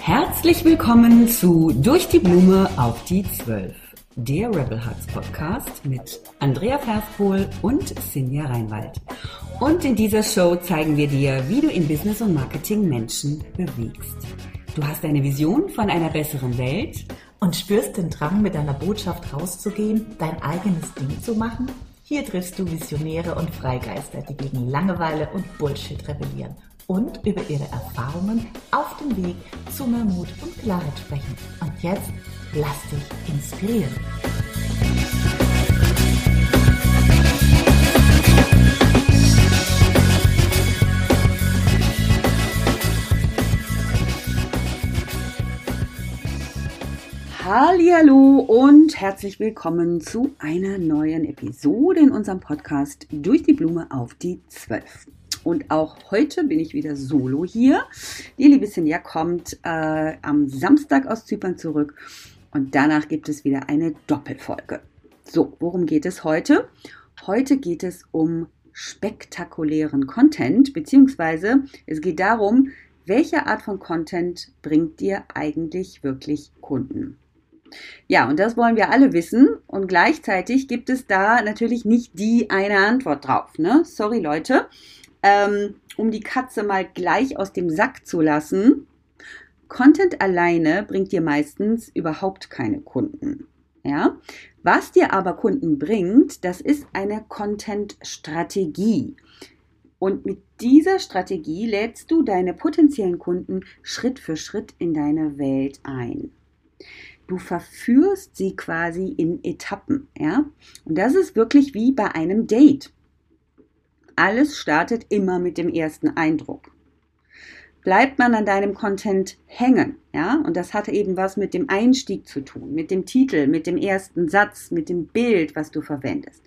Herzlich willkommen zu Durch die Blume auf die Zwölf, der Rebel Hearts Podcast mit Andrea Ferspohl und Sinja Reinwald. Und in dieser Show zeigen wir dir, wie du in Business und Marketing Menschen bewegst. Du hast eine Vision von einer besseren Welt und spürst den Drang, mit deiner Botschaft rauszugehen, dein eigenes Ding zu machen? Hier triffst du Visionäre und Freigeister, die gegen Langeweile und Bullshit rebellieren und über ihre Erfahrungen auf dem Weg zu mehr Mut und Klarheit sprechen. Und jetzt lass dich inspirieren. Hallo und herzlich willkommen zu einer neuen Episode in unserem Podcast Durch die Blume auf die Zwölf. Und auch heute bin ich wieder solo hier. Die liebe Sinja kommt äh, am Samstag aus Zypern zurück und danach gibt es wieder eine Doppelfolge. So, worum geht es heute? Heute geht es um spektakulären Content, beziehungsweise es geht darum, welche Art von Content bringt dir eigentlich wirklich Kunden? Ja, und das wollen wir alle wissen. Und gleichzeitig gibt es da natürlich nicht die eine Antwort drauf. Ne? Sorry, Leute ähm, um die Katze mal gleich aus dem Sack zu lassen. Content alleine bringt dir meistens überhaupt keine Kunden. Ja? Was dir aber Kunden bringt, das ist eine Content-Strategie. Und mit dieser Strategie lädst du deine potenziellen Kunden Schritt für Schritt in deine Welt ein. Du verführst sie quasi in Etappen, ja? Und das ist wirklich wie bei einem Date alles startet immer mit dem ersten Eindruck. Bleibt man an deinem Content hängen, ja, und das hat eben was mit dem Einstieg zu tun, mit dem Titel, mit dem ersten Satz, mit dem Bild, was du verwendest.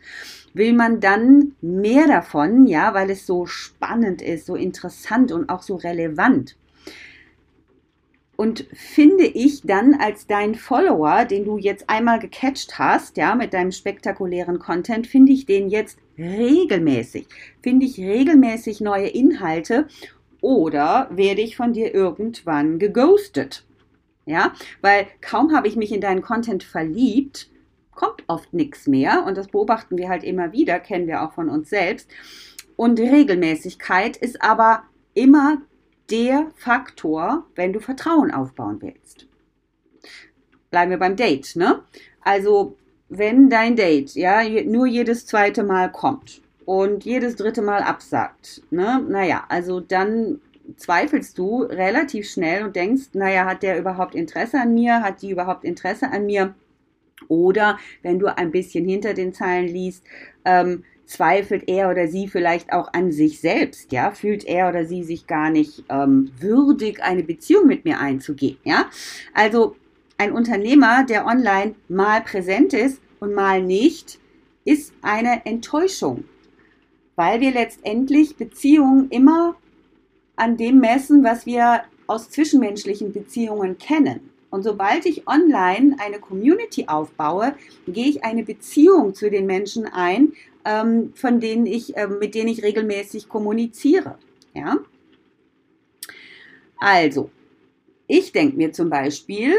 Will man dann mehr davon, ja, weil es so spannend ist, so interessant und auch so relevant, und finde ich dann als dein Follower, den du jetzt einmal gecatcht hast, ja, mit deinem spektakulären Content, finde ich den jetzt regelmäßig. Finde ich regelmäßig neue Inhalte oder werde ich von dir irgendwann geghostet? Ja, weil kaum habe ich mich in deinen Content verliebt, kommt oft nichts mehr und das beobachten wir halt immer wieder, kennen wir auch von uns selbst. Und Regelmäßigkeit ist aber immer der Faktor, wenn du Vertrauen aufbauen willst. Bleiben wir beim Date, ne? Also, wenn dein Date ja nur jedes zweite Mal kommt und jedes dritte Mal absagt, ne? Naja, also dann zweifelst du relativ schnell und denkst, naja, hat der überhaupt Interesse an mir? Hat die überhaupt Interesse an mir? Oder wenn du ein bisschen hinter den Zeilen liest, ähm, zweifelt er oder sie vielleicht auch an sich selbst, ja, fühlt er oder sie sich gar nicht ähm, würdig, eine Beziehung mit mir einzugehen, ja. Also ein Unternehmer, der online mal präsent ist und mal nicht, ist eine Enttäuschung, weil wir letztendlich Beziehungen immer an dem messen, was wir aus zwischenmenschlichen Beziehungen kennen. Und sobald ich online eine Community aufbaue, gehe ich eine Beziehung zu den Menschen ein, ähm, von denen ich, äh, mit denen ich regelmäßig kommuniziere. Ja? Also, ich denke mir zum Beispiel,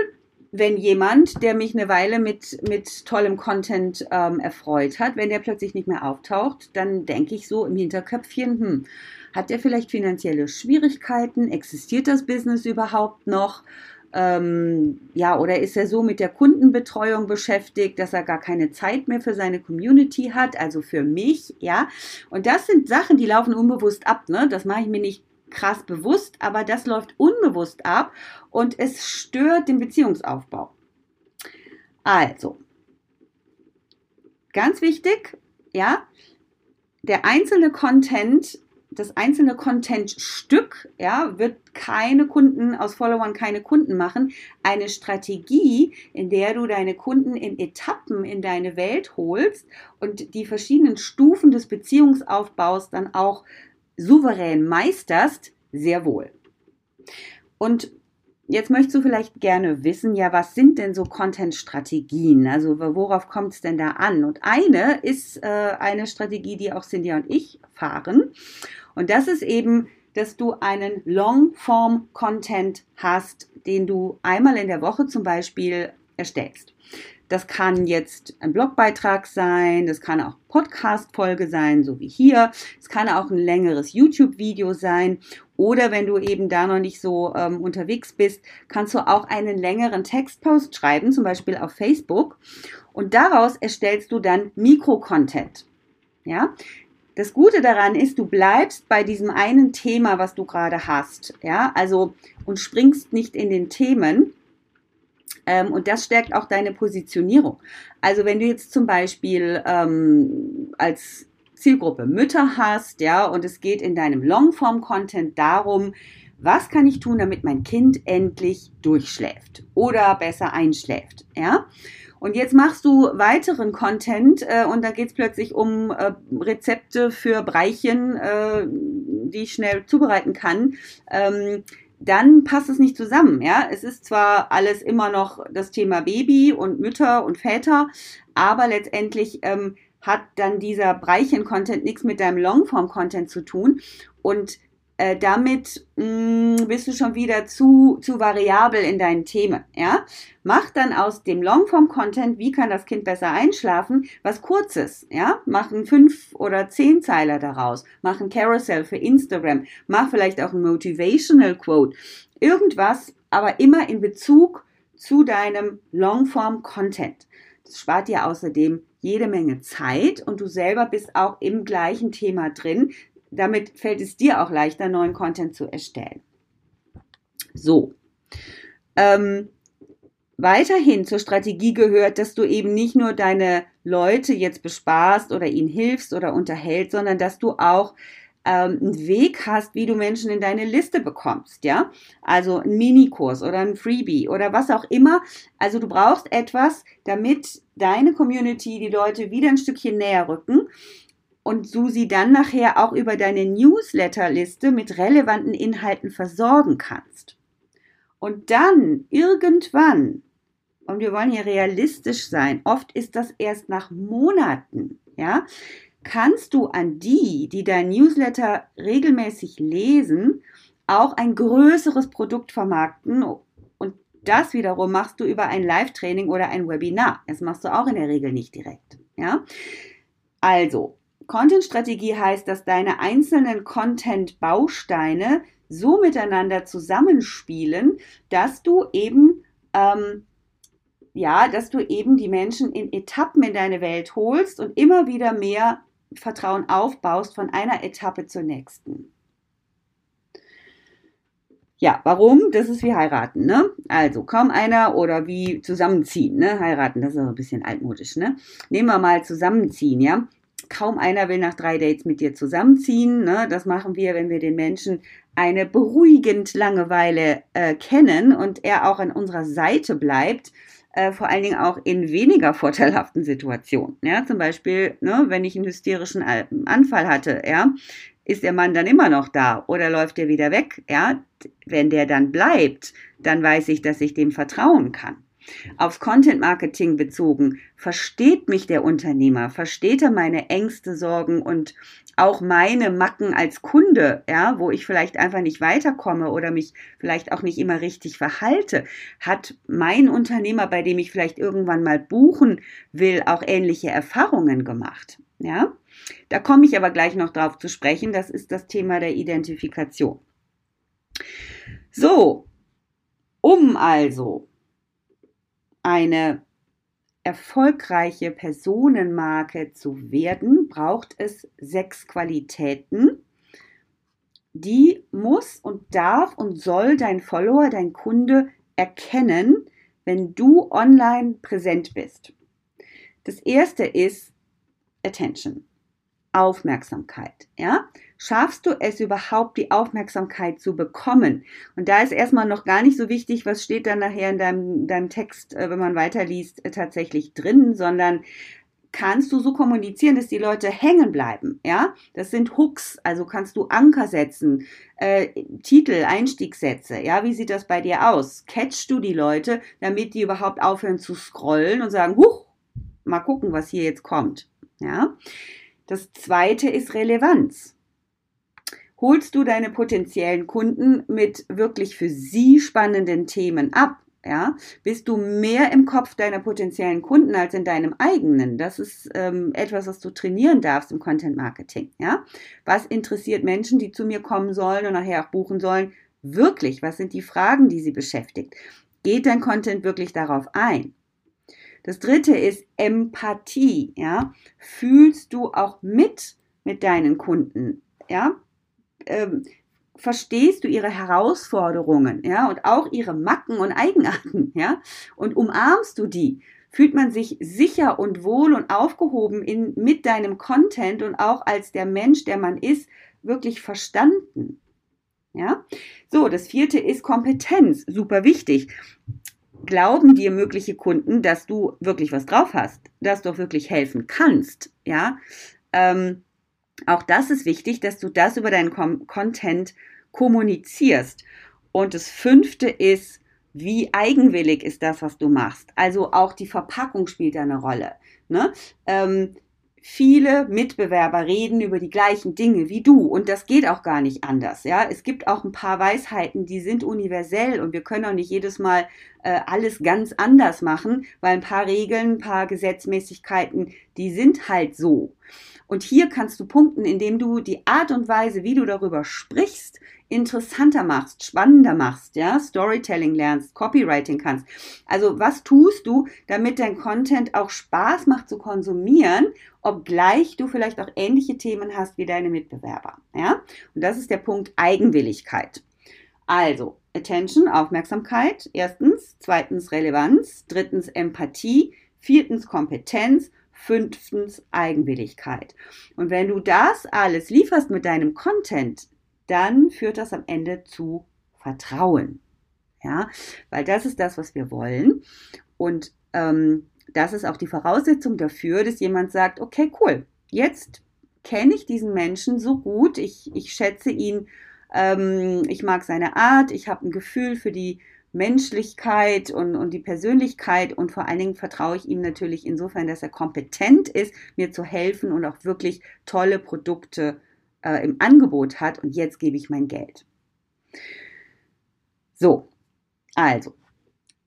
wenn jemand, der mich eine Weile mit, mit tollem Content ähm, erfreut hat, wenn der plötzlich nicht mehr auftaucht, dann denke ich so im Hinterköpfchen, hm, hat der vielleicht finanzielle Schwierigkeiten? Existiert das Business überhaupt noch? Ähm, ja, oder ist er so mit der Kundenbetreuung beschäftigt, dass er gar keine Zeit mehr für seine Community hat, also für mich, ja. Und das sind Sachen, die laufen unbewusst ab, ne? Das mache ich mir nicht krass bewusst, aber das läuft unbewusst ab und es stört den Beziehungsaufbau. Also, ganz wichtig, ja, der einzelne Content das einzelne Content-Stück ja, wird keine Kunden aus Followern keine Kunden machen. Eine Strategie, in der du deine Kunden in Etappen in deine Welt holst und die verschiedenen Stufen des Beziehungsaufbaus dann auch souverän meisterst, sehr wohl. Und Jetzt möchtest du vielleicht gerne wissen, ja, was sind denn so Content-Strategien? Also worauf kommt es denn da an? Und eine ist äh, eine Strategie, die auch Cindy und ich fahren. Und das ist eben, dass du einen Long-Form-Content hast, den du einmal in der Woche zum Beispiel erstellst. Das kann jetzt ein Blogbeitrag sein, das kann auch Podcast-Folge sein, so wie hier. Es kann auch ein längeres YouTube-Video sein. Oder wenn du eben da noch nicht so ähm, unterwegs bist, kannst du auch einen längeren Textpost schreiben, zum Beispiel auf Facebook. Und daraus erstellst du dann Mikro-Content. Ja, das Gute daran ist, du bleibst bei diesem einen Thema, was du gerade hast, ja, also und springst nicht in den Themen, ähm, und das stärkt auch deine Positionierung. Also wenn du jetzt zum Beispiel ähm, als Zielgruppe Mütter hast, ja, und es geht in deinem Longform-Content darum, was kann ich tun, damit mein Kind endlich durchschläft oder besser einschläft, ja? Und jetzt machst du weiteren Content äh, und da geht es plötzlich um äh, Rezepte für Breichen, äh, die ich schnell zubereiten kann. Ähm, dann passt es nicht zusammen. Ja, es ist zwar alles immer noch das Thema Baby und Mütter und Väter, aber letztendlich ähm, hat dann dieser Breichen-Content nichts mit deinem Longform-Content zu tun und äh, damit mh, mm, bist du schon wieder zu, zu variabel in deinen Themen. Ja? Mach dann aus dem Longform-Content, wie kann das Kind besser einschlafen, was kurzes. Ja? Mach einen fünf oder zehn Zeiler daraus. Mach ein Carousel für Instagram. Mach vielleicht auch ein Motivational Quote. Irgendwas, aber immer in Bezug zu deinem Longform-Content. Das spart dir außerdem jede Menge Zeit und du selber bist auch im gleichen Thema drin damit fällt es dir auch leichter, neuen Content zu erstellen. So. Ähm, weiterhin zur Strategie gehört, dass du eben nicht nur deine Leute jetzt besparst oder ihnen hilfst oder unterhältst, sondern dass du auch ähm, einen Weg hast, wie du Menschen in deine Liste bekommst, ja? Also ein Minikurs oder ein Freebie oder was auch immer. Also du brauchst etwas, damit deine Community die Leute wieder ein Stückchen näher rücken und du sie dann nachher auch über deine Newsletterliste mit relevanten Inhalten versorgen kannst. Und dann irgendwann, und wir wollen hier realistisch sein, oft ist das erst nach Monaten, ja, kannst du an die, die dein Newsletter regelmäßig lesen, auch ein größeres Produkt vermarkten und das wiederum machst du über ein Live-Training oder ein Webinar. Das machst du auch in der Regel nicht direkt. Ja? Also, Content-Strategie heißt, dass deine einzelnen Content-Bausteine so miteinander zusammenspielen, dass du eben ähm, ja, dass du eben die Menschen in Etappen in deine Welt holst und immer wieder mehr Vertrauen aufbaust von einer Etappe zur nächsten. Ja, warum? Das ist wie heiraten, ne? Also kaum einer oder wie zusammenziehen, ne? Heiraten, das ist ein bisschen altmodisch, ne? Nehmen wir mal zusammenziehen, ja? Kaum einer will nach drei Dates mit dir zusammenziehen. Ne? Das machen wir, wenn wir den Menschen eine beruhigend Langeweile äh, kennen und er auch an unserer Seite bleibt. Äh, vor allen Dingen auch in weniger vorteilhaften Situationen. Ja, zum Beispiel, ne, wenn ich einen hysterischen Anfall hatte, ja, ist der Mann dann immer noch da oder läuft er wieder weg? Ja, wenn der dann bleibt, dann weiß ich, dass ich dem vertrauen kann. Aufs Content Marketing bezogen, versteht mich der Unternehmer, versteht er meine Ängste, Sorgen und auch meine Macken als Kunde, ja, wo ich vielleicht einfach nicht weiterkomme oder mich vielleicht auch nicht immer richtig verhalte, hat mein Unternehmer, bei dem ich vielleicht irgendwann mal buchen will, auch ähnliche Erfahrungen gemacht, ja? Da komme ich aber gleich noch drauf zu sprechen, das ist das Thema der Identifikation. So, um also eine erfolgreiche Personenmarke zu werden, braucht es sechs Qualitäten. Die muss und darf und soll dein Follower, dein Kunde erkennen, wenn du online präsent bist. Das erste ist Attention. Aufmerksamkeit. Ja? Schaffst du es überhaupt, die Aufmerksamkeit zu bekommen? Und da ist erstmal noch gar nicht so wichtig, was steht dann nachher in deinem, deinem Text, äh, wenn man weiterliest, äh, tatsächlich drin, sondern kannst du so kommunizieren, dass die Leute hängen bleiben. Ja, das sind Hooks, also kannst du Anker setzen, äh, Titel, Einstiegssätze. Ja, wie sieht das bei dir aus? Catchst du die Leute, damit die überhaupt aufhören zu scrollen und sagen, huch, mal gucken, was hier jetzt kommt. Ja, das zweite ist Relevanz. Holst du deine potenziellen Kunden mit wirklich für sie spannenden Themen ab? ja, bist du mehr im Kopf deiner potenziellen Kunden als in deinem eigenen. Das ist ähm, etwas, was du trainieren darfst im Content Marketing. Ja, was interessiert Menschen, die zu mir kommen sollen und nachher auch buchen sollen? Wirklich, was sind die Fragen, die sie beschäftigt? Geht dein Content wirklich darauf ein? Das dritte ist Empathie. Ja, fühlst du auch mit mit deinen Kunden? Ja, ähm, verstehst du ihre Herausforderungen, ja, und auch ihre Macken und Eigenarten, ja, und umarmst du die, fühlt man sich sicher und wohl und aufgehoben in, mit deinem Content und auch als der Mensch, der man ist, wirklich verstanden. Ja? So, das vierte ist Kompetenz, super wichtig. Glauben dir mögliche Kunden, dass du wirklich was drauf hast, dass du auch wirklich helfen kannst, ja? Ähm, auch das ist wichtig, dass du das über deinen Content kommunizierst. Und das fünfte ist, wie eigenwillig ist das, was du machst? Also auch die Verpackung spielt eine Rolle. Ne? Ähm, viele Mitbewerber reden über die gleichen Dinge wie du und das geht auch gar nicht anders. Ja, es gibt auch ein paar Weisheiten, die sind universell und wir können auch nicht jedes Mal äh, alles ganz anders machen, weil ein paar Regeln, ein paar Gesetzmäßigkeiten, die sind halt so. Und hier kannst du punkten, indem du die Art und Weise, wie du darüber sprichst, interessanter machst, spannender machst, ja, Storytelling lernst, Copywriting kannst. Also was tust du, damit dein Content auch Spaß macht zu konsumieren, obgleich du vielleicht auch ähnliche Themen hast wie deine Mitbewerber, ja? Und das ist der Punkt Eigenwilligkeit. Also, Attention, Aufmerksamkeit, erstens, zweitens Relevanz, drittens Empathie, viertens Kompetenz fünftens Eigenwilligkeit. Und wenn du das alles lieferst mit deinem Content, dann führt das am Ende zu Vertrauen. Ja, weil das ist das, was wir wollen. Und ähm, das ist auch die Voraussetzung dafür, dass jemand sagt, okay, cool, jetzt kenne ich diesen Menschen so gut, ich, ich schätze ihn, ähm, ich mag seine Art, ich habe ein Gefühl für die Menschlichkeit und, und die Persönlichkeit und vor allen Dingen vertraue ich ihm natürlich insofern, dass er kompetent ist, mir zu helfen und auch wirklich tolle Produkte äh, im Angebot hat und jetzt gebe ich mein Geld. So, also,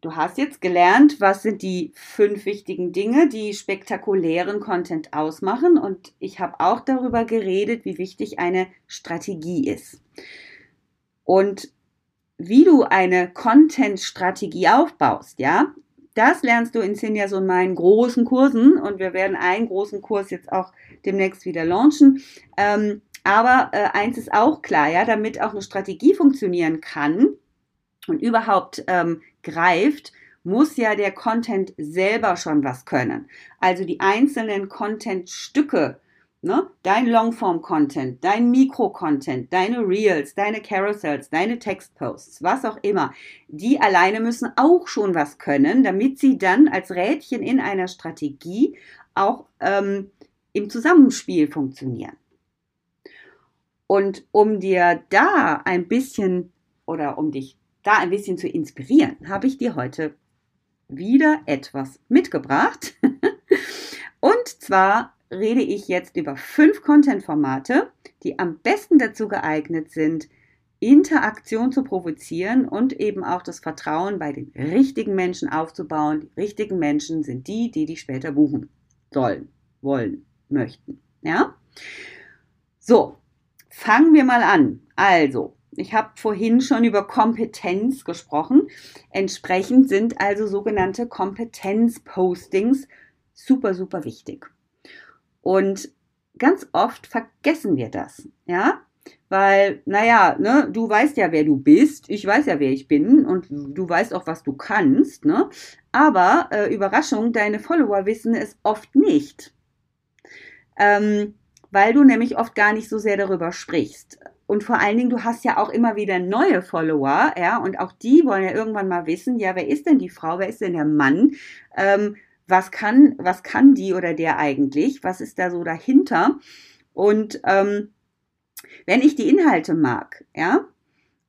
du hast jetzt gelernt, was sind die fünf wichtigen Dinge, die spektakulären Content ausmachen und ich habe auch darüber geredet, wie wichtig eine Strategie ist. Und wie du eine Content-Strategie aufbaust, ja, das lernst du in Sinjas und meinen großen Kursen und wir werden einen großen Kurs jetzt auch demnächst wieder launchen. Ähm, aber äh, eins ist auch klar, ja, damit auch eine Strategie funktionieren kann und überhaupt ähm, greift, muss ja der Content selber schon was können. Also die einzelnen Content-Stücke, ne? dein Longform-Content, dein Mikro-Content, deine Reels, deine Carousels, deine Textposts, was auch immer, die alleine müssen auch schon was können, damit sie dann als Rädchen in einer Strategie auch ähm, im Zusammenspiel funktionieren. Und um dir da ein bisschen oder um dich da ein bisschen zu inspirieren, habe ich dir heute wieder etwas mitgebracht. Und zwar rede ich jetzt über fünf Content-Formate, die am besten dazu geeignet sind, Interaktion zu provozieren und eben auch das Vertrauen bei den richtigen Menschen aufzubauen. Die richtigen Menschen sind die, die dich später buchen sollen, wollen, möchten. Ja? So, Fangen wir mal an. Also, ich habe vorhin schon über Kompetenz gesprochen. Entsprechend sind also sogenannte Kompetenzpostings super, super wichtig. Und ganz oft vergessen wir das, ja? Weil, naja, ne, du weißt ja, wer du bist, ich weiß ja, wer ich bin und du weißt auch, was du kannst, ne? Aber, äh, Überraschung, deine Follower wissen es oft nicht. Ähm, weil du nämlich oft gar nicht so sehr darüber sprichst. Und vor allen Dingen, du hast ja auch immer wieder neue Follower, ja, und auch die wollen ja irgendwann mal wissen, ja, wer ist denn die Frau, wer ist denn der Mann? Ähm, was kann, was kann die oder der eigentlich? Was ist da so dahinter? Und ähm, wenn ich die Inhalte mag, ja,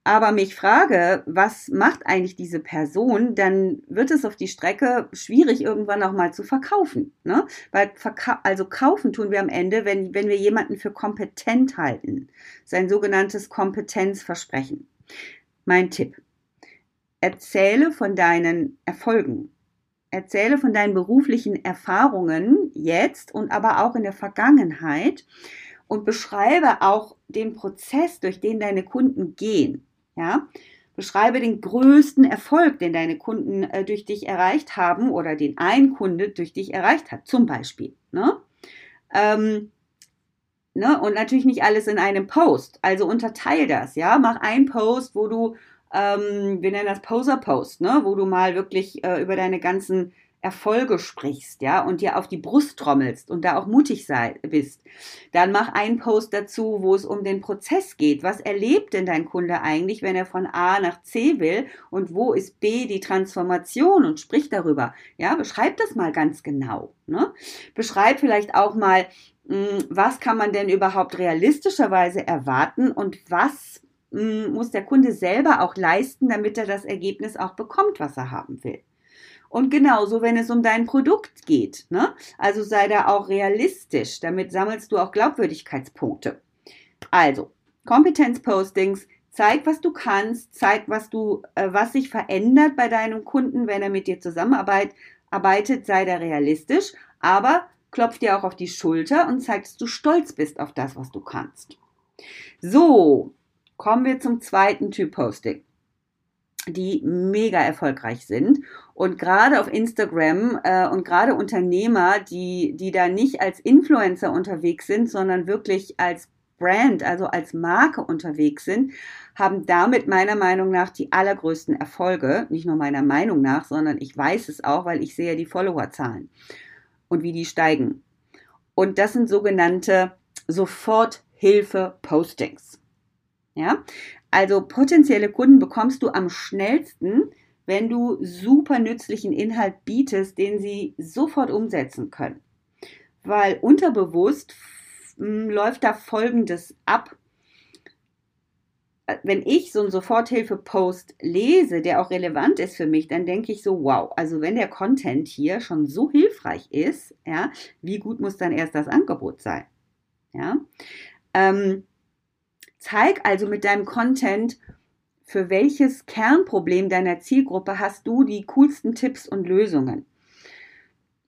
aber mich frage, was macht eigentlich diese Person, dann wird es auf die Strecke schwierig, irgendwann auch mal zu verkaufen. Ne? Weil verka also kaufen tun wir am Ende, wenn, wenn wir jemanden für kompetent halten. Sein sogenanntes Kompetenzversprechen. Mein Tipp. Erzähle von deinen Erfolgen. Erzähle von deinen beruflichen Erfahrungen jetzt und aber auch in der Vergangenheit und beschreibe auch den Prozess, durch den deine Kunden gehen. Ja? Beschreibe den größten Erfolg, den deine Kunden äh, durch dich erreicht haben oder den ein Kunde durch dich erreicht hat, zum Beispiel. Ne? Ähm, ne? Und natürlich nicht alles in einem Post. Also unterteil das, ja. Mach einen Post, wo du, ähm, wir nennen das Poser-Post, ne? wo du mal wirklich äh, über deine ganzen Erfolge sprichst, ja, und dir auf die Brust trommelst und da auch mutig sei, bist, dann mach einen Post dazu, wo es um den Prozess geht. Was erlebt denn dein Kunde eigentlich, wenn er von A nach C will und wo ist B die Transformation und sprich darüber. Ja, beschreib das mal ganz genau. Ne? Beschreib vielleicht auch mal, hm, was kann man denn überhaupt realistischerweise erwarten und was muss der Kunde selber auch leisten, damit er das Ergebnis auch bekommt, was er haben will. Und genauso, wenn es um dein Produkt geht. Ne? Also sei da auch realistisch. Damit sammelst du auch Glaubwürdigkeitspunkte. Also, Kompetenzpostings, zeig, was du kannst, zeig, was du, äh, was sich verändert bei deinem Kunden, wenn er mit dir zusammenarbeitet, arbeitet, sei da realistisch, aber klopf dir auch auf die Schulter und zeig, dass du stolz bist auf das, was du kannst. So, kommen wir zum zweiten Typ Posting die mega erfolgreich sind. Und gerade auf Instagram äh, und gerade Unternehmer, die, die da nicht als Influencer unterwegs sind, sondern wirklich als Brand, also als Marke unterwegs sind, haben damit meiner Meinung nach die allergrößten Erfolge. Nicht nur meiner Meinung nach, sondern ich weiß es auch, weil ich sehe die Followerzahlen und wie die steigen. Und das sind sogenannte Soforthilfe-Postings. Ja, also potenzielle Kunden bekommst du am schnellsten, wenn du super nützlichen Inhalt bietest, den sie sofort umsetzen können. Weil unterbewusst hm, läuft da Folgendes ab. Wenn ich so einen Soforthilfe-Post lese, der auch relevant ist für mich, dann denke ich so, wow, also wenn der Content hier schon so hilfreich ist, ja, wie gut muss dann erst das Angebot sein? Ja, ähm, Zeig also mit deinem Content, für welches Kernproblem deiner Zielgruppe hast du die coolsten Tipps und Lösungen.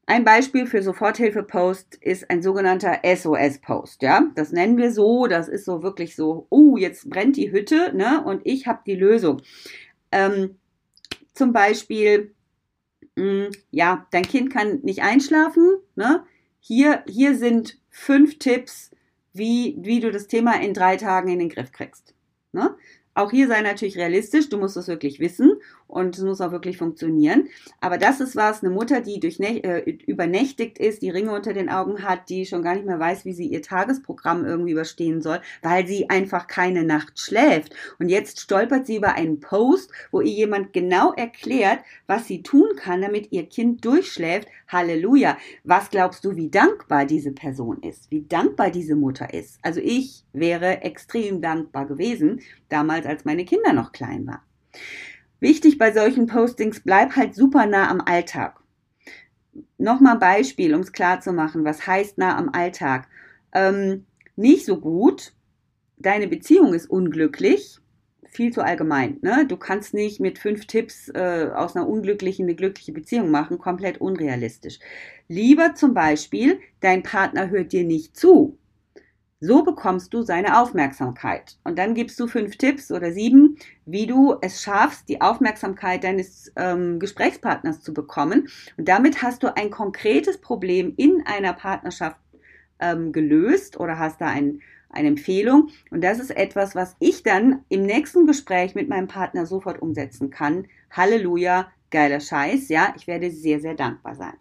Ein Beispiel für Soforthilfe-Post ist ein sogenannter SOS-Post. Ja, das nennen wir so. Das ist so wirklich so, oh, jetzt brennt die Hütte, ne? Und ich habe die Lösung. Ähm, zum Beispiel, mh, hm, ja, dein Kind kann nicht einschlafen. Ne? Hier, hier sind fünf Tipps, wie, wie du das Thema in drei Tagen in den Griff kriegst. Ne? Auch hier sei natürlich realistisch, du musst es wirklich wissen und es muss auch wirklich funktionieren. Aber das ist was, eine Mutter, die durch, äh, übernächtigt ist, die Ringe unter den Augen hat, die schon gar nicht mehr weiß, wie sie ihr Tagesprogramm irgendwie überstehen soll, weil sie einfach keine Nacht schläft. Und jetzt stolpert sie über einen Post, wo ihr jemand genau erklärt, was sie tun kann, damit ihr Kind durchschläft. Halleluja. Was glaubst du, wie dankbar diese Person ist? Wie dankbar diese Mutter ist? Also ich wäre extrem dankbar gewesen, damals als meine Kinder noch klein waren. Wichtig bei solchen Postings, bleib halt super nah am Alltag. Nochmal ein Beispiel, um es klar zu machen, was heißt nah am Alltag. Ähm, nicht so gut, deine Beziehung ist unglücklich, viel zu allgemein. Ne? Du kannst nicht mit fünf Tipps äh, aus einer unglücklichen eine glückliche Beziehung machen, komplett unrealistisch. Lieber zum Beispiel, dein Partner hört dir nicht zu. So bekommst du seine Aufmerksamkeit. Und dann gibst du fünf Tipps oder sieben, wie du es schaffst, die Aufmerksamkeit deines ähm, Gesprächspartners zu bekommen. Und damit hast du ein konkretes Problem in einer Partnerschaft ähm, gelöst oder hast da ein, eine Empfehlung. Und das ist etwas, was ich dann im nächsten Gespräch mit meinem Partner sofort umsetzen kann. Halleluja, geiler Scheiß. Ja, ich werde sehr, sehr dankbar sein.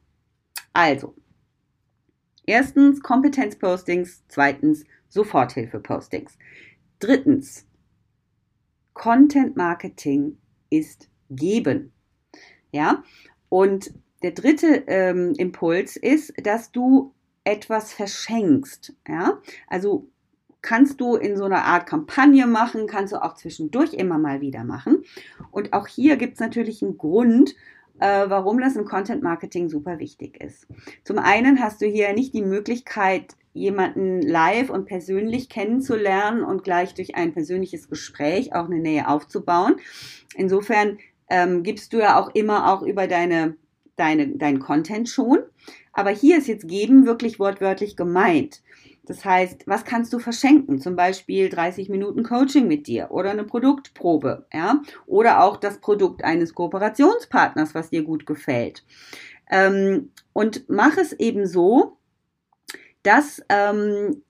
Also, Erstens Kompetenzpostings, zweitens Soforthilfe-Postings. Drittens, Content Marketing ist geben. Ja, und der dritte ähm, Impuls ist, dass du etwas verschenkst. Ja? Also kannst du in so einer Art Kampagne machen, kannst du auch zwischendurch immer mal wieder machen. Und auch hier gibt es natürlich einen Grund, äh, warum das im Content Marketing super wichtig ist. Zum einen hast du hier nicht die Möglichkeit, jemanden live und persönlich kennenzulernen und gleich durch ein persönliches Gespräch auch eine Nähe aufzubauen. Insofern ähm, gibst du ja auch immer auch über deine, deine, dein Content schon. Aber hier ist jetzt geben wirklich wortwörtlich gemeint. Das heißt, was kannst du verschenken? Zum Beispiel 30 Minuten Coaching mit dir oder eine Produktprobe, ja? Oder auch das Produkt eines Kooperationspartners, was dir gut gefällt. Ähm, und mach es eben so, dass ähm,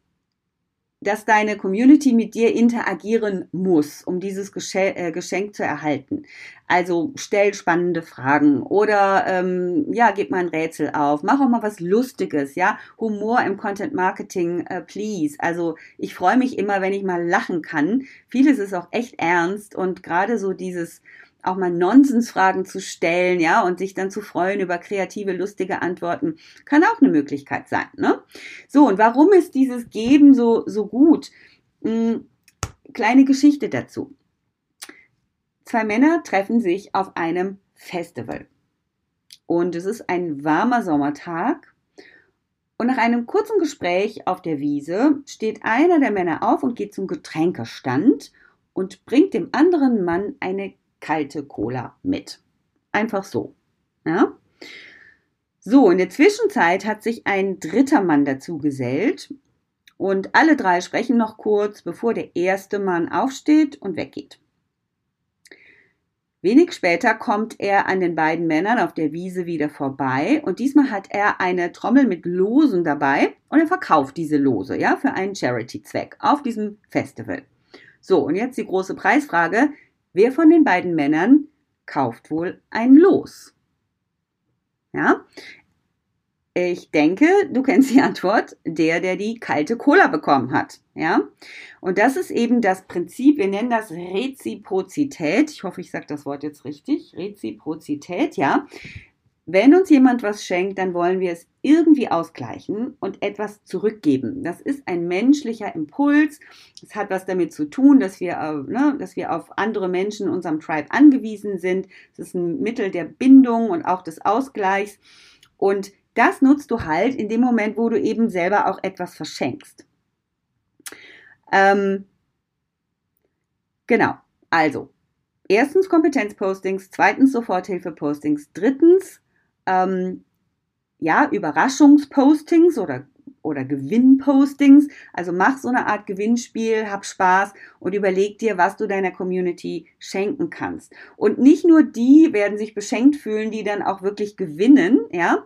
dass deine Community mit dir interagieren muss, um dieses Geschenk, äh, Geschenk zu erhalten. Also stell spannende Fragen oder ähm, ja, gib mal ein Rätsel auf, mach auch mal was Lustiges, ja. Humor im Content Marketing, äh, please. Also ich freue mich immer, wenn ich mal lachen kann. Vieles ist auch echt ernst und gerade so dieses auch mal Nonsensfragen zu stellen, ja, und sich dann zu freuen über kreative, lustige Antworten, kann auch eine Möglichkeit sein, ne? So, und warum ist dieses Geben so, so gut? Hm, kleine Geschichte dazu. Zwei Männer treffen sich auf einem Festival. Und es ist ein warmer Sommertag. Und nach einem kurzen Gespräch auf der Wiese steht einer der Männer auf und geht zum Getränkestand und bringt dem anderen Mann eine kalte Cola mit. Einfach so. Ja? So, in der Zwischenzeit hat sich ein dritter Mann dazu gesellt und alle drei sprechen noch kurz, bevor der erste Mann aufsteht und weggeht. Wenig später kommt er an den beiden Männern auf der Wiese wieder vorbei und diesmal hat er eine Trommel mit Losen dabei und er verkauft diese Lose, ja, für einen Charity-Zweck auf diesem Festival. So, und jetzt die große Preisfrage. Wer von den beiden Männern kauft wohl ein Los? Ja? Ich denke, du kennst die Antwort, der, der die kalte Cola bekommen hat. Ja? Und das ist eben das Prinzip, wir nennen das Reziprozität. Ich hoffe, ich sage das Wort jetzt richtig. Reziprozität, ja. Wenn uns jemand was schenkt, dann wollen wir es irgendwie ausgleichen und etwas zurückgeben. Das ist ein menschlicher Impuls. Es hat was damit zu tun, dass wir, äh, ne, dass wir auf andere Menschen in unserem Tribe angewiesen sind. Es ist ein Mittel der Bindung und auch des Ausgleichs. Und das nutzt du halt in dem Moment, wo du eben selber auch etwas verschenkst. Ähm, genau. Also, erstens Kompetenzpostings, zweitens Soforthilfepostings, drittens ähm, ja, Überraschungspostings oder, oder Gewinnpostings. Also mach so eine Art Gewinnspiel, hab Spaß und überleg dir, was du deiner Community schenken kannst. Und nicht nur die werden sich beschenkt fühlen, die dann auch wirklich gewinnen, ja.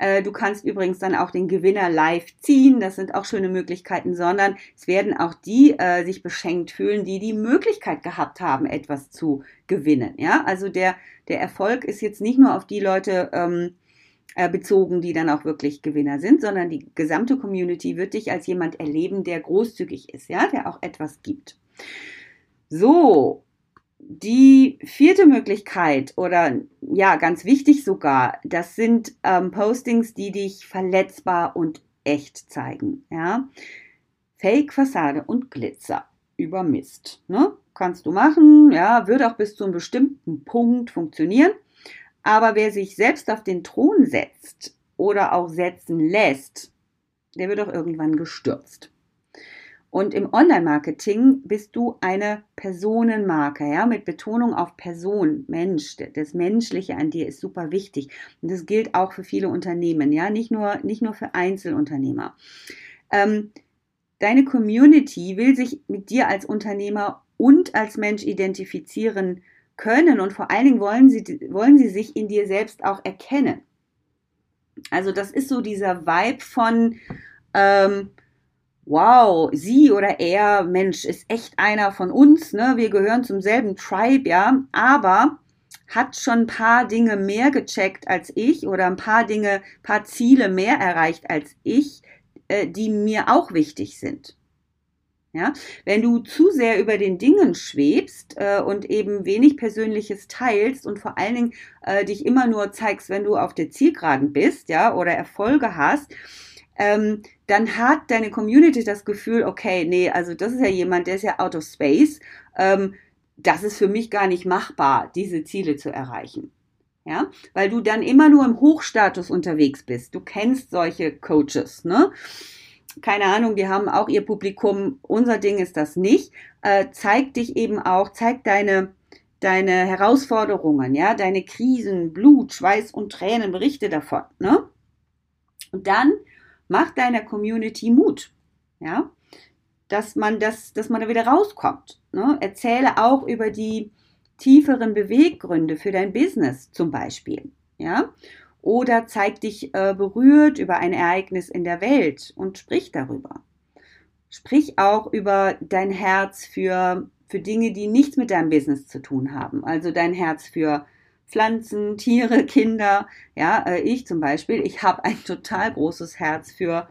Äh, du kannst übrigens dann auch den Gewinner live ziehen, das sind auch schöne Möglichkeiten, sondern es werden auch die äh, sich beschenkt fühlen, die die Möglichkeit gehabt haben, etwas zu gewinnen. Ja, also der, der Erfolg ist jetzt nicht nur auf die Leute ähm, äh, bezogen, die dann auch wirklich Gewinner sind, sondern die gesamte Community wird dich als jemand erleben, der großzügig ist, ja, der auch etwas gibt. So, die vierte Möglichkeit oder ja, ganz wichtig sogar, das sind ähm, Postings, die dich verletzbar und echt zeigen. Ja? Fake, Fassade und Glitzer über Mist. Ne? kannst du machen, ja, wird auch bis zu einem bestimmten Punkt funktionieren. Aber wer sich selbst auf den Thron setzt oder auch setzen lässt, der wird auch irgendwann gestürzt. Und im Online-Marketing bist du eine Personenmarke, ja, mit Betonung auf Person, Mensch. Das Menschliche an dir ist super wichtig. Und das gilt auch für viele Unternehmen, ja, nicht nur, nicht nur für Einzelunternehmer. Ähm, deine Community will sich mit dir als Unternehmer und als Mensch identifizieren können und vor allen Dingen wollen sie, wollen sie sich in dir selbst auch erkennen. Also das ist so dieser Vibe von, ähm, wow, sie oder er, Mensch, ist echt einer von uns, ne? Wir gehören zum selben Tribe, ja, aber hat schon ein paar Dinge mehr gecheckt als ich oder ein paar Dinge, paar Ziele mehr erreicht als ich, äh, die mir auch wichtig sind. Ja, wenn du zu sehr über den Dingen schwebst äh, und eben wenig Persönliches teilst und vor allen Dingen äh, dich immer nur zeigst, wenn du auf der Zielgeraden bist, ja, oder Erfolge hast, ähm, dann hat deine Community das Gefühl, okay, nee, also das ist ja jemand, der ist ja out of space. Ähm, das ist für mich gar nicht machbar, diese Ziele zu erreichen. Ja, weil du dann immer nur im Hochstatus unterwegs bist. Du kennst solche Coaches, ne? keine Ahnung, die haben auch ihr Publikum, unser Ding ist das nicht. Äh, zeig dich eben auch, zeig deine, deine Herausforderungen, ja, deine Krisen, Blut, Schweiß und Tränen, berichte davon, ne? Und dann mach deiner Community Mut, ja, dass man das, dass man da wieder rauskommt. Ne? Erzähle auch über die tieferen Beweggründe für dein Business zum Beispiel, ja oder zeig dich äh, berührt über ein Ereignis in der Welt und sprich darüber. Sprich auch über dein Herz für, für Dinge, die nichts mit deinem Business zu tun haben. Also dein Herz für Pflanzen, Tiere, Kinder. Ja, äh, ich zum Beispiel, ich habe ein total großes Herz für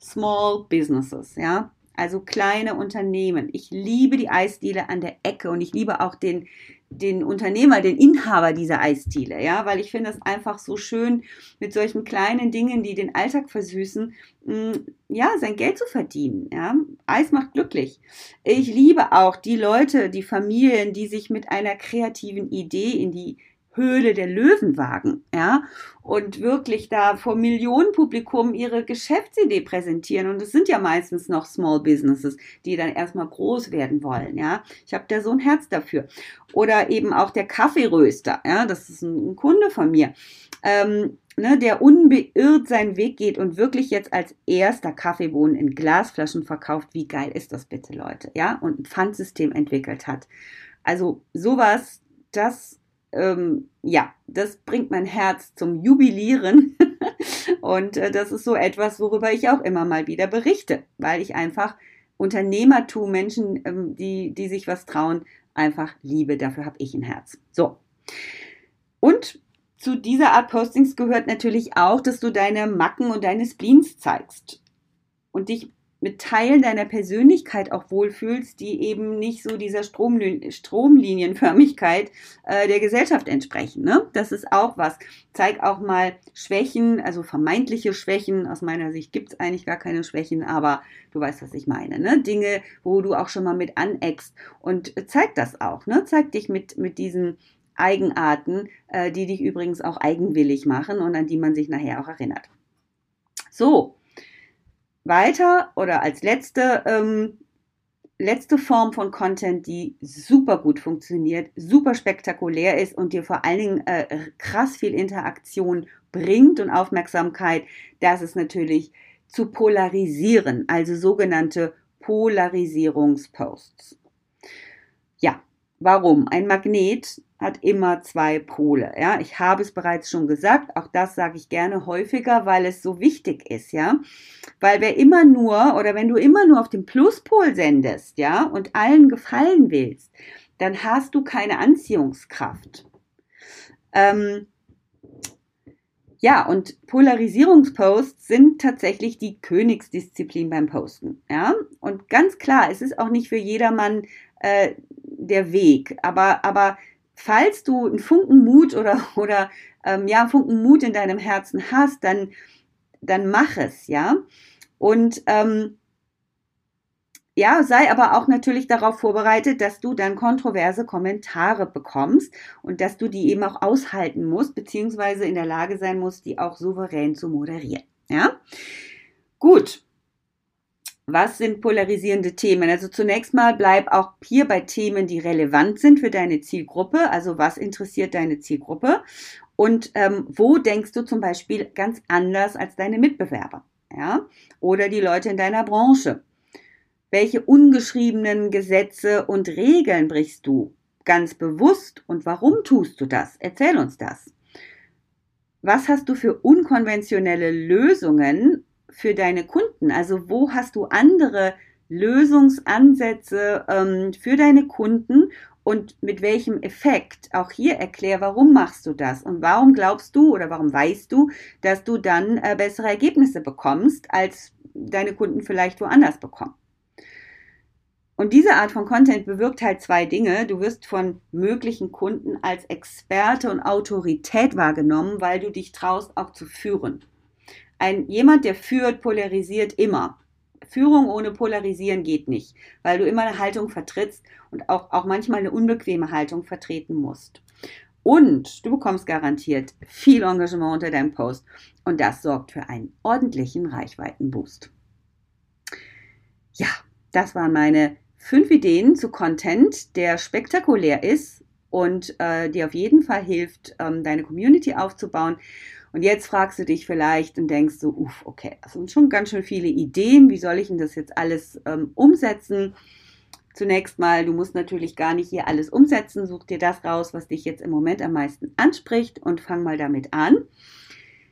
Small Businesses. Ja, also kleine Unternehmen. Ich liebe die Eisdiele an der Ecke und ich liebe auch den, den Unternehmer, den Inhaber dieser Eisdiele, ja, weil ich finde es einfach so schön, mit solchen kleinen Dingen, die den Alltag versüßen, mm, ja, sein Geld zu verdienen, ja. Eis macht glücklich. Ich liebe auch die Leute, die Familien, die sich mit einer kreativen Idee in die Höhle der Löwen wagen, ja, und wirklich da vor Millionenpublikum ihre Geschäftsidee präsentieren. Und es sind ja meistens noch Small Businesses, die dann erstmal groß werden wollen, ja. Ich habe da so ein Herz dafür. Oder eben auch der Kaffeeröster, ja, das ist ein, ein Kunde von mir. Ähm, Ne, der unbeirrt seinen Weg geht und wirklich jetzt als erster Kaffeebohnen in Glasflaschen verkauft. Wie geil ist das bitte, Leute? Ja, und ein Pfandsystem entwickelt hat. Also sowas, das ähm, ja, das bringt mein Herz zum Jubilieren. und äh, das ist so etwas, worüber ich auch immer mal wieder berichte, weil ich einfach Unternehmertum, Menschen, ähm, die, die sich was trauen, einfach liebe. Dafür habe ich ein Herz. So. Und zu dieser Art Postings gehört natürlich auch, dass du deine Macken und deine Spleens zeigst und dich mit Teilen deiner Persönlichkeit auch wohlfühlst, die eben nicht so dieser Stromlin Stromlinienförmigkeit äh, der Gesellschaft entsprechen. Ne? Das ist auch was. Zeig auch mal Schwächen, also vermeintliche Schwächen. Aus meiner Sicht gibt es eigentlich gar keine Schwächen, aber du weißt, was ich meine. Ne? Dinge, wo du auch schon mal mit aneckst. Und zeig das auch. Ne? Zeig dich mit, mit diesen Eigenarten, äh, die dich übrigens auch eigenwillig machen und an die man sich nachher auch erinnert. So, weiter oder als letzte, ähm, letzte Form von Content, die super gut funktioniert, super spektakulär ist und dir vor allen Dingen äh, krass viel Interaktion bringt und Aufmerksamkeit, das ist natürlich zu polarisieren, also sogenannte Polarisierungsposts. Ja, warum? Ein Magnet hat immer zwei Pole. Ja, ich habe es bereits schon gesagt. Auch das sage ich gerne häufiger, weil es so wichtig ist. Ja, weil wer immer nur oder wenn du immer nur auf den Pluspol sendest, ja, und allen gefallen willst, dann hast du keine Anziehungskraft. Ähm, ja, und Polarisierungsposts sind tatsächlich die Königsdisziplin beim Posten. Ja, und ganz klar, es ist auch nicht für jedermann äh, der Weg, aber, aber falls du einen Funken Mut oder, oder ähm, ja, Funken Mut in deinem Herzen hast, dann, dann mach es, ja. Und ähm, ja, sei aber auch natürlich darauf vorbereitet, dass du dann kontroverse Kommentare bekommst und dass du die eben auch aushalten musst, beziehungsweise in der Lage sein musst, die auch souverän zu moderieren. Ja, gut was sind polarisierende Themen? Also zunächst mal bleib auch hier bei Themen, die relevant sind für deine Zielgruppe. Also was interessiert deine Zielgruppe? Und ähm, wo denkst du zum Beispiel ganz anders als deine Mitbewerber? Ja? Oder die Leute in deiner Branche? Welche ungeschriebenen Gesetze und Regeln brichst du ganz bewusst und warum tust du das? Erzähl uns das. Was hast du für unkonventionelle Lösungen für deine Kunden? Also wo hast du andere Lösungsansätze ähm, für deine Kunden und mit welchem Effekt? Auch hier erklär, warum machst du das und warum glaubst du oder warum weißt du, dass du dann äh, bessere Ergebnisse bekommst, als deine Kunden vielleicht woanders bekommen. Und diese Art von Content bewirkt halt zwei Dinge. Du wirst von möglichen Kunden als Experte und Autorität wahrgenommen, weil du dich traust, auch zu führen. Ein, jemand, der führt, polarisiert immer. Führung ohne Polarisieren geht nicht, weil du immer eine Haltung vertrittst und auch, auch manchmal eine unbequeme Haltung vertreten musst. Und du bekommst garantiert viel Engagement unter deinem Post und das sorgt für einen ordentlichen Reichweitenboost. Ja, das waren meine fünf Ideen zu Content, der spektakulär ist und äh, dir auf jeden Fall hilft, ähm, deine Community aufzubauen. Und jetzt fragst du dich vielleicht und denkst so, uff, okay, das sind schon ganz schön viele Ideen. Wie soll ich denn das jetzt alles ähm, umsetzen? Zunächst mal, du musst natürlich gar nicht hier alles umsetzen. Such dir das raus, was dich jetzt im Moment am meisten anspricht und fang mal damit an.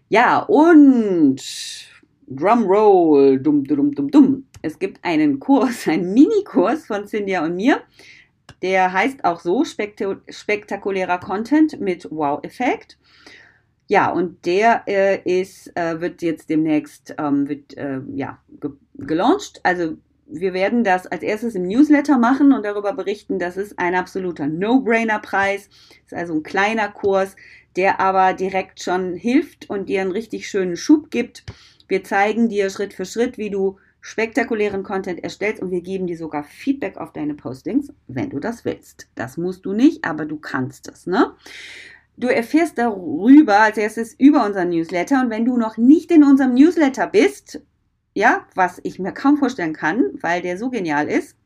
Ja, und Drumroll, dumm, dumm, dumm, dumm. Es gibt einen Kurs, einen Minikurs von Cynthia und mir. Der heißt auch so spektakulärer Content mit Wow-Effekt. Ja, und der äh, ist, äh, wird jetzt demnächst ähm, wird, äh, ja, ge gelauncht. Also wir werden das als erstes im Newsletter machen und darüber berichten. Das ist ein absoluter No-Brainer-Preis. Ist also ein kleiner Kurs, der aber direkt schon hilft und dir einen richtig schönen Schub gibt. Wir zeigen dir Schritt für Schritt, wie du spektakulären Content erstellst und wir geben dir sogar Feedback auf deine Postings, wenn du das willst. Das musst du nicht, aber du kannst es, ne? Du erfährst darüber als erstes über unseren Newsletter und wenn du noch nicht in unserem Newsletter bist, ja, was ich mir kaum vorstellen kann, weil der so genial ist,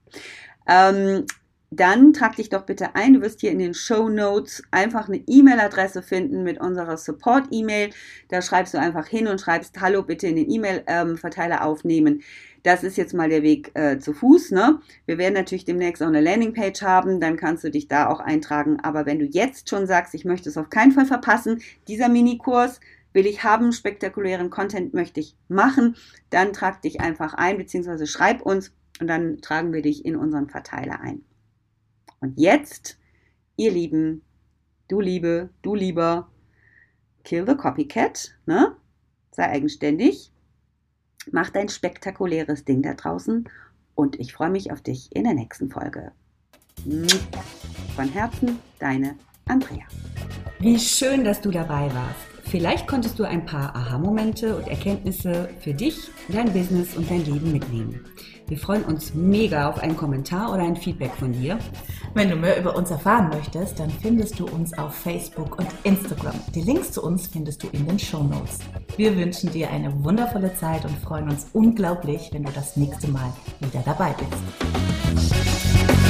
ähm, dann trag dich doch bitte ein. Du wirst hier in den Show Notes einfach eine E-Mail-Adresse finden mit unserer Support-E-Mail. Da schreibst du einfach hin und schreibst Hallo bitte in den E-Mail-Verteiler aufnehmen. Das ist jetzt mal der Weg äh, zu Fuß. Ne? Wir werden natürlich demnächst auch eine Landingpage haben, dann kannst du dich da auch eintragen. Aber wenn du jetzt schon sagst, ich möchte es auf keinen Fall verpassen, dieser Minikurs will ich haben, spektakulären Content möchte ich machen, dann trag dich einfach ein, beziehungsweise schreib uns und dann tragen wir dich in unseren Verteiler ein. Und jetzt, ihr Lieben, du Liebe, du Lieber, kill the copycat, ne? Sei eigenständig, mach dein spektakuläres Ding da draußen und ich freue mich auf dich in der nächsten Folge. Von Herzen, deine Andrea. Wie schön, dass du dabei warst. Vielleicht konntest du ein paar Aha-Momente und Erkenntnisse für dich, dein Business und dein Leben mitnehmen. Wir freuen uns mega auf einen Kommentar oder ein Feedback von dir. Wenn du mehr über uns erfahren möchtest, dann findest du uns auf Facebook und Instagram. Die Links zu uns findest du in den Show Notes. Wir wünschen dir eine wundervolle Zeit und freuen uns unglaublich, wenn du das nächste Mal wieder dabei bist.